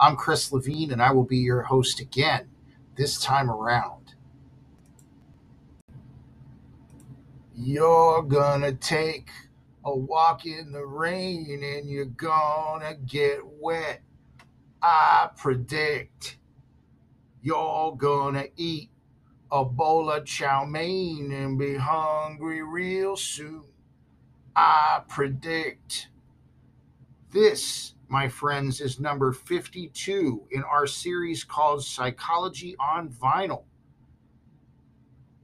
I'm Chris Levine, and I will be your host again this time around. You're gonna take a walk in the rain and you're gonna get wet. I predict you're gonna eat a bowl of chow mein and be hungry real soon. I predict this, my friends, is number 52 in our series called Psychology on Vinyl,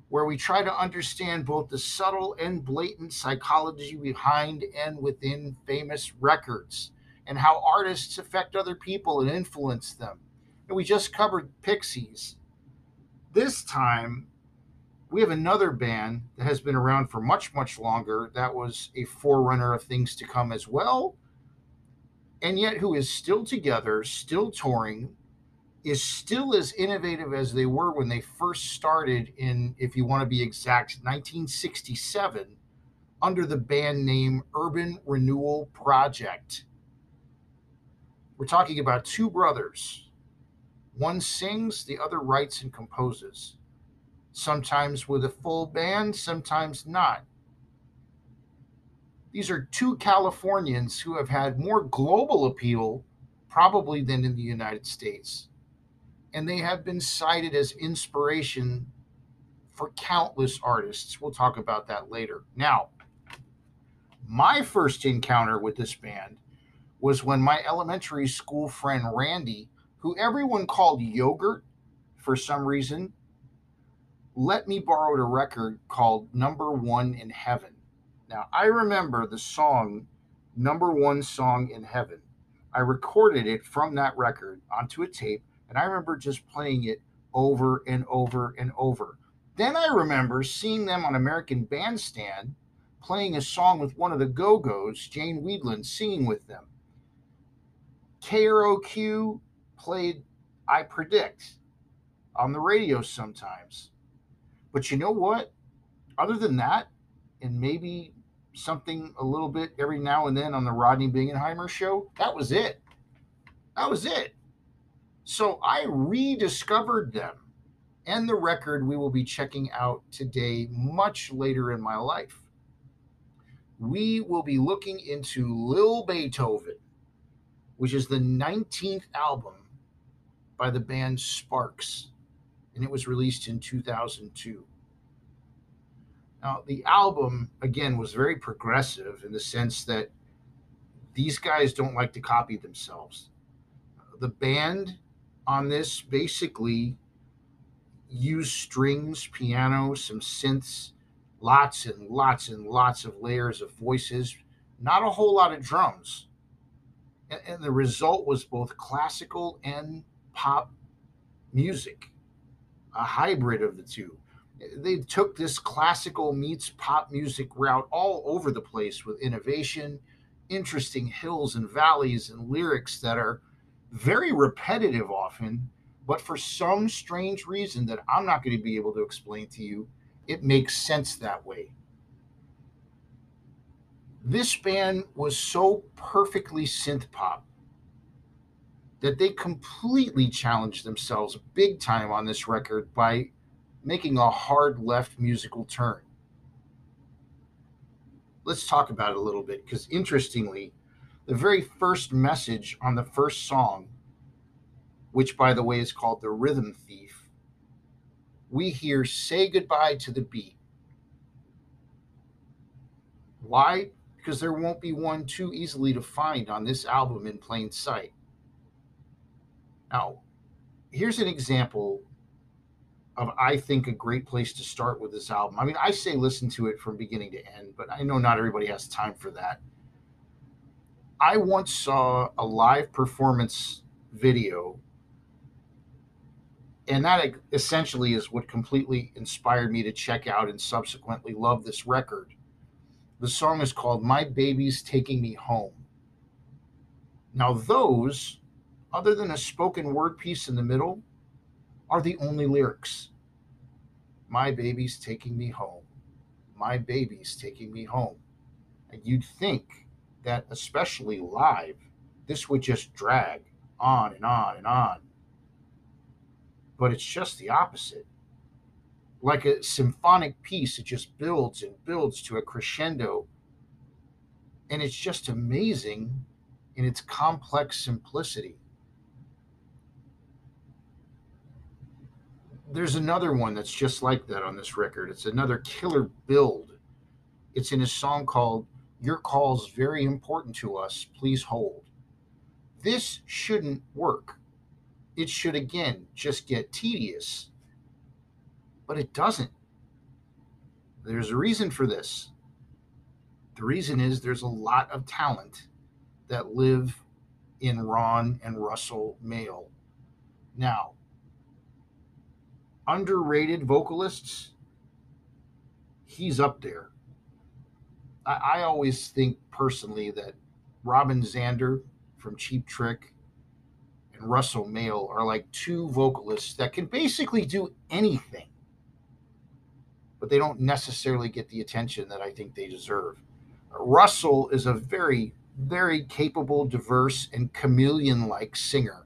where we try to understand both the subtle and blatant psychology behind and within famous records and how artists affect other people and influence them. And we just covered Pixies. This time, we have another band that has been around for much, much longer. That was a forerunner of things to come as well. And yet, who is still together, still touring, is still as innovative as they were when they first started in, if you want to be exact, 1967, under the band name Urban Renewal Project. We're talking about two brothers. One sings, the other writes and composes sometimes with a full band, sometimes not. These are two Californians who have had more global appeal probably than in the United States. And they have been cited as inspiration for countless artists. We'll talk about that later. Now, my first encounter with this band was when my elementary school friend Randy, who everyone called Yogurt for some reason, let me borrow a record called Number One in Heaven. Now, I remember the song Number One Song in Heaven. I recorded it from that record onto a tape, and I remember just playing it over and over and over. Then I remember seeing them on American Bandstand playing a song with one of the Go Go's, Jane Wiedlin, singing with them. KROQ played I Predict on the radio sometimes. But you know what? Other than that, and maybe something a little bit every now and then on the Rodney Bingenheimer show, that was it. That was it. So I rediscovered them and the record we will be checking out today, much later in my life. We will be looking into Lil Beethoven, which is the 19th album by the band Sparks and it was released in 2002. Now, the album, again, was very progressive in the sense that these guys don't like to copy themselves. The band on this basically used strings, piano, some synths, lots and lots and lots of layers of voices, not a whole lot of drums. And, and the result was both classical and pop music a hybrid of the two. They took this classical meets pop music route all over the place with innovation, interesting hills and valleys, and lyrics that are very repetitive often, but for some strange reason that I'm not going to be able to explain to you, it makes sense that way. This band was so perfectly synth pop that they completely challenged themselves big time on this record by making a hard left musical turn. Let's talk about it a little bit because, interestingly, the very first message on the first song, which by the way is called The Rhythm Thief, we hear Say Goodbye to the Beat. Why? Because there won't be one too easily to find on this album in plain sight. Now, here's an example of I think a great place to start with this album. I mean, I say listen to it from beginning to end, but I know not everybody has time for that. I once saw a live performance video and that essentially is what completely inspired me to check out and subsequently love this record. The song is called My Baby's Taking Me Home. Now, those, other than a spoken word piece in the middle, are the only lyrics. My baby's taking me home. My baby's taking me home. And you'd think that, especially live, this would just drag on and on and on. But it's just the opposite. Like a symphonic piece, it just builds and builds to a crescendo. And it's just amazing in its complex simplicity. There's another one that's just like that on this record. It's another killer build. It's in a song called Your Call's Very Important to Us. Please hold. This shouldn't work. It should, again, just get tedious. But it doesn't. There's a reason for this. The reason is there's a lot of talent that live in Ron and Russell Mael. Now, underrated vocalists, he's up there. I, I, always think personally that Robin Zander from Cheap Trick and Russell Mael are like two vocalists that can basically do anything, but they don't necessarily get the attention that I think they deserve. Russell is a very very capable, diverse, and chameleon like singer.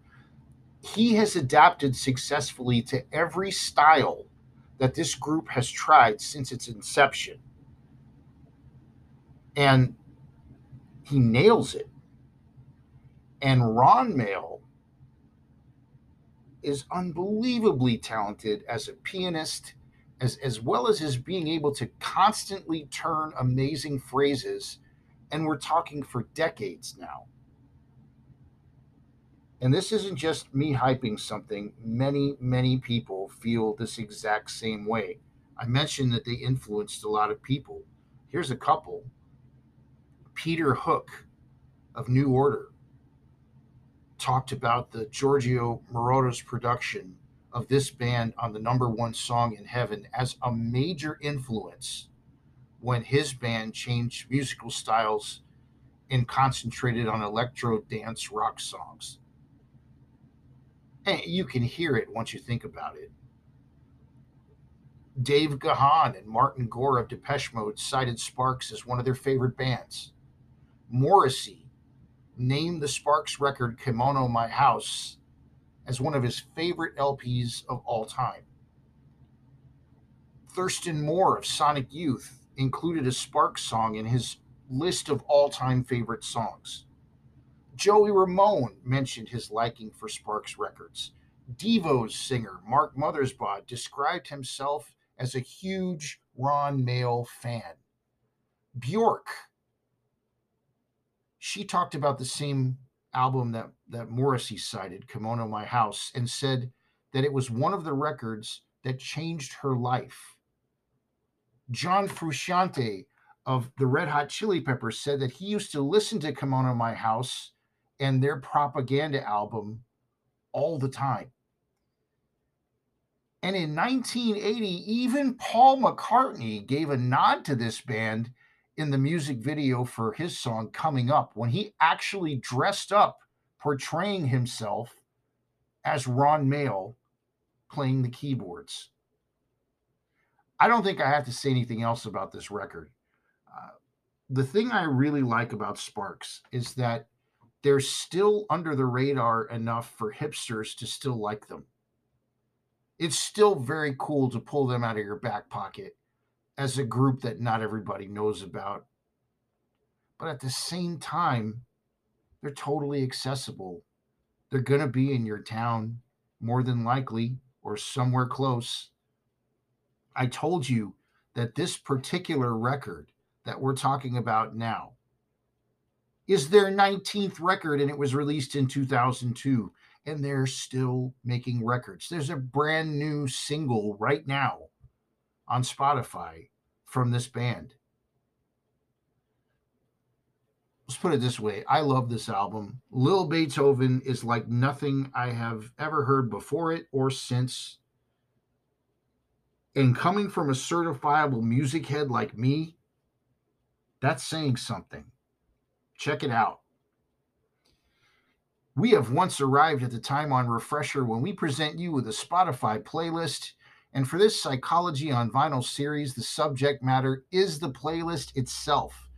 He has adapted successfully to every style that this group has tried since its inception. And he nails it. And Ron Mael is unbelievably talented as a pianist, as, as well as his being able to constantly turn amazing phrases and we're talking for decades now. And this isn't just me hyping something. Many, many people feel this exact same way. I mentioned that they influenced a lot of people. Here's a couple Peter Hook of New Order talked about the Giorgio Moroder's production of this band on the number one song in heaven as a major influence when his band changed musical styles and concentrated on electro dance rock songs. And you can hear it once you think about it. Dave Gahan and Martin Gore of Depeche Mode cited Sparks as one of their favorite bands. Morrissey named the Sparks record Kimono My House as one of his favorite LPs of all time. Thurston Moore of Sonic Youth included a Sparks song in his list of all time favorite songs. Joey Ramone mentioned his liking for Sparks records. Devo's singer, Mark Mothersbaugh, described himself as a huge Ron Mael fan. Bjork, she talked about the same album that, that Morrissey cited, Kimono My House, and said that it was one of the records that changed her life. John Frusciante of the Red Hot Chili Peppers said that he used to listen to Kimono My House and their propaganda album all the time. And in 1980, even Paul McCartney gave a nod to this band in the music video for his song Coming Up when he actually dressed up portraying himself as Ron Mael playing the keyboards. I don't think I have to say anything else about this record. Uh, the thing I really like about Sparks is that they're still under the radar enough for hipsters to still like them. It's still very cool to pull them out of your back pocket as a group that not everybody knows about. But at the same time, they're totally accessible. They're going to be in your town more than likely or somewhere close. I told you that this particular record that we're talking about now is their 19th record and it was released in 2002 and they're still making records. There's a brand new single right now on Spotify from this band. let's put it this way I love this album. Lil Beethoven is like nothing I have ever heard before it or since. And coming from a certifiable music head like me, that's saying something. Check it out. We have once arrived at the time on Refresher when we present you with a Spotify playlist. And for this Psychology on Vinyl series, the subject matter is the playlist itself.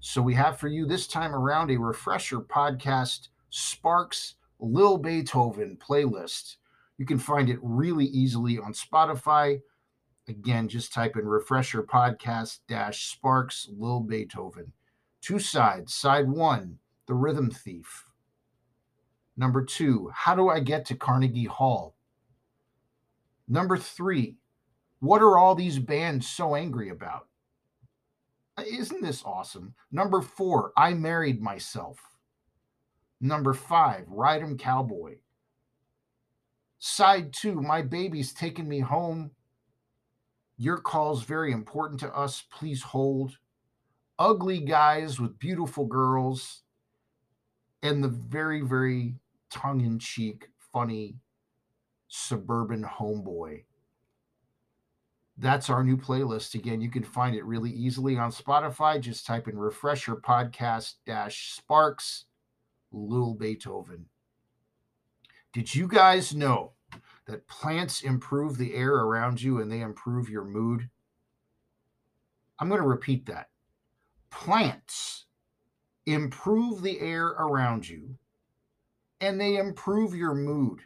So we have for you this time around a Refresher podcast Sparks Lil Beethoven playlist. You can find it really easily on Spotify. Again, just type in Refresher Podcast dash Sparks Lil Beethoven. Two sides. Side one, The Rhythm Thief. Number two, how do I get to Carnegie Hall? Number three, what are all these bands so angry about? Uh, isn't this awesome? Number four, I married myself. Number five, Ride 'em Cowboy. Side two, my baby's taking me home. Your call's very important to us. Please hold. Ugly guys with beautiful girls. And the very, very tongue in cheek, funny suburban homeboy. That's our new playlist. Again, you can find it really easily on Spotify. Just type in refresher podcast dash sparks Lil Beethoven. Did you guys know that plants improve the air around you and they improve your mood? I'm going to repeat that. Plants improve the air around you and they improve your mood.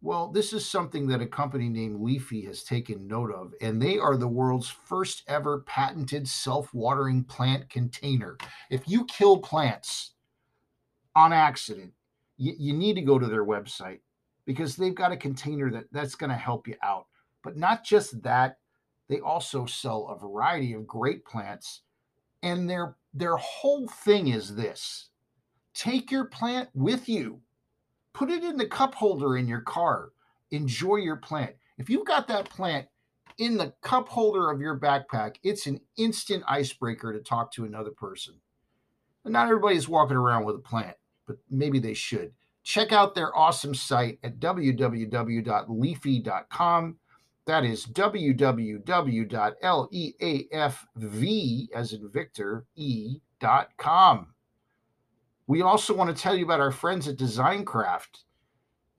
Well, this is something that a company named Leafy has taken note of, and they are the world's first ever patented self watering plant container. If you kill plants on accident, you, you, need to go to their website because they've got a container that, that's going to help you out. But not just that, they also sell a variety of great plants, and their their whole thing is this Take your plant with you. Put it in the cup holder in your car. Enjoy your plant. If you've got that plant in the cup holder of your backpack, it's an instant icebreaker to talk to another person. But not everybody's walking around with a plant, but maybe they should. Check out their awesome site at www.leafy.com. That is www.leafv, as in Victor, e.com. We also want to tell you about our friends at Designcraft.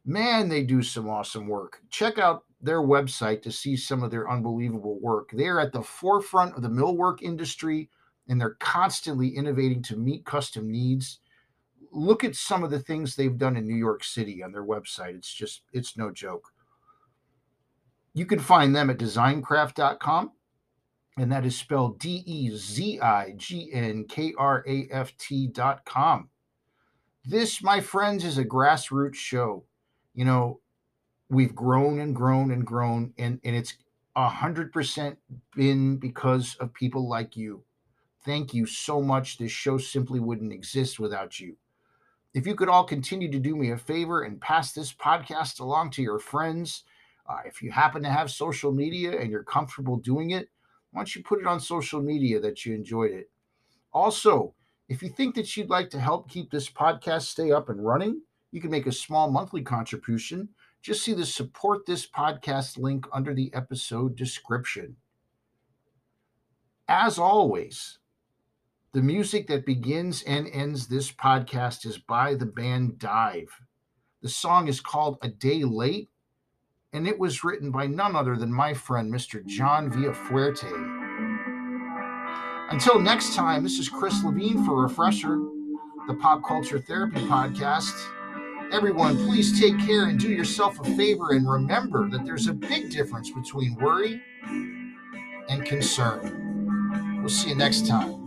Man, they do some awesome work. Check out their website to see some of their unbelievable work. They're at the forefront of the millwork industry and they're constantly innovating to meet custom needs. Look at some of the things they've done in New York City on their website. It's just, it's no joke. You can find them at designcraft.com, and that is spelled D E Z I G N K R A F T.com. This, my friends, is a grassroots show. You know, we've grown and grown and grown, and, and it's a hundred percent been because of people like you. Thank you so much. This show simply wouldn't exist without you. If you could all continue to do me a favor and pass this podcast along to your friends, uh, if you happen to have social media and you're comfortable doing it, why don't you put it on social media that you enjoyed it? Also, if you think that you'd like to help keep this podcast stay up and running, you can make a small monthly contribution. Just see the support this podcast link under the episode description. As always, the music that begins and ends this podcast is by the band Dive. The song is called A Day Late, and it was written by none other than my friend, Mr. John Villafuerte. Until next time, this is Chris Levine for Refresher, the Pop Culture Therapy Podcast. Everyone, please take care and do yourself a favor and remember that there's a big difference between worry and concern. We'll see you next time.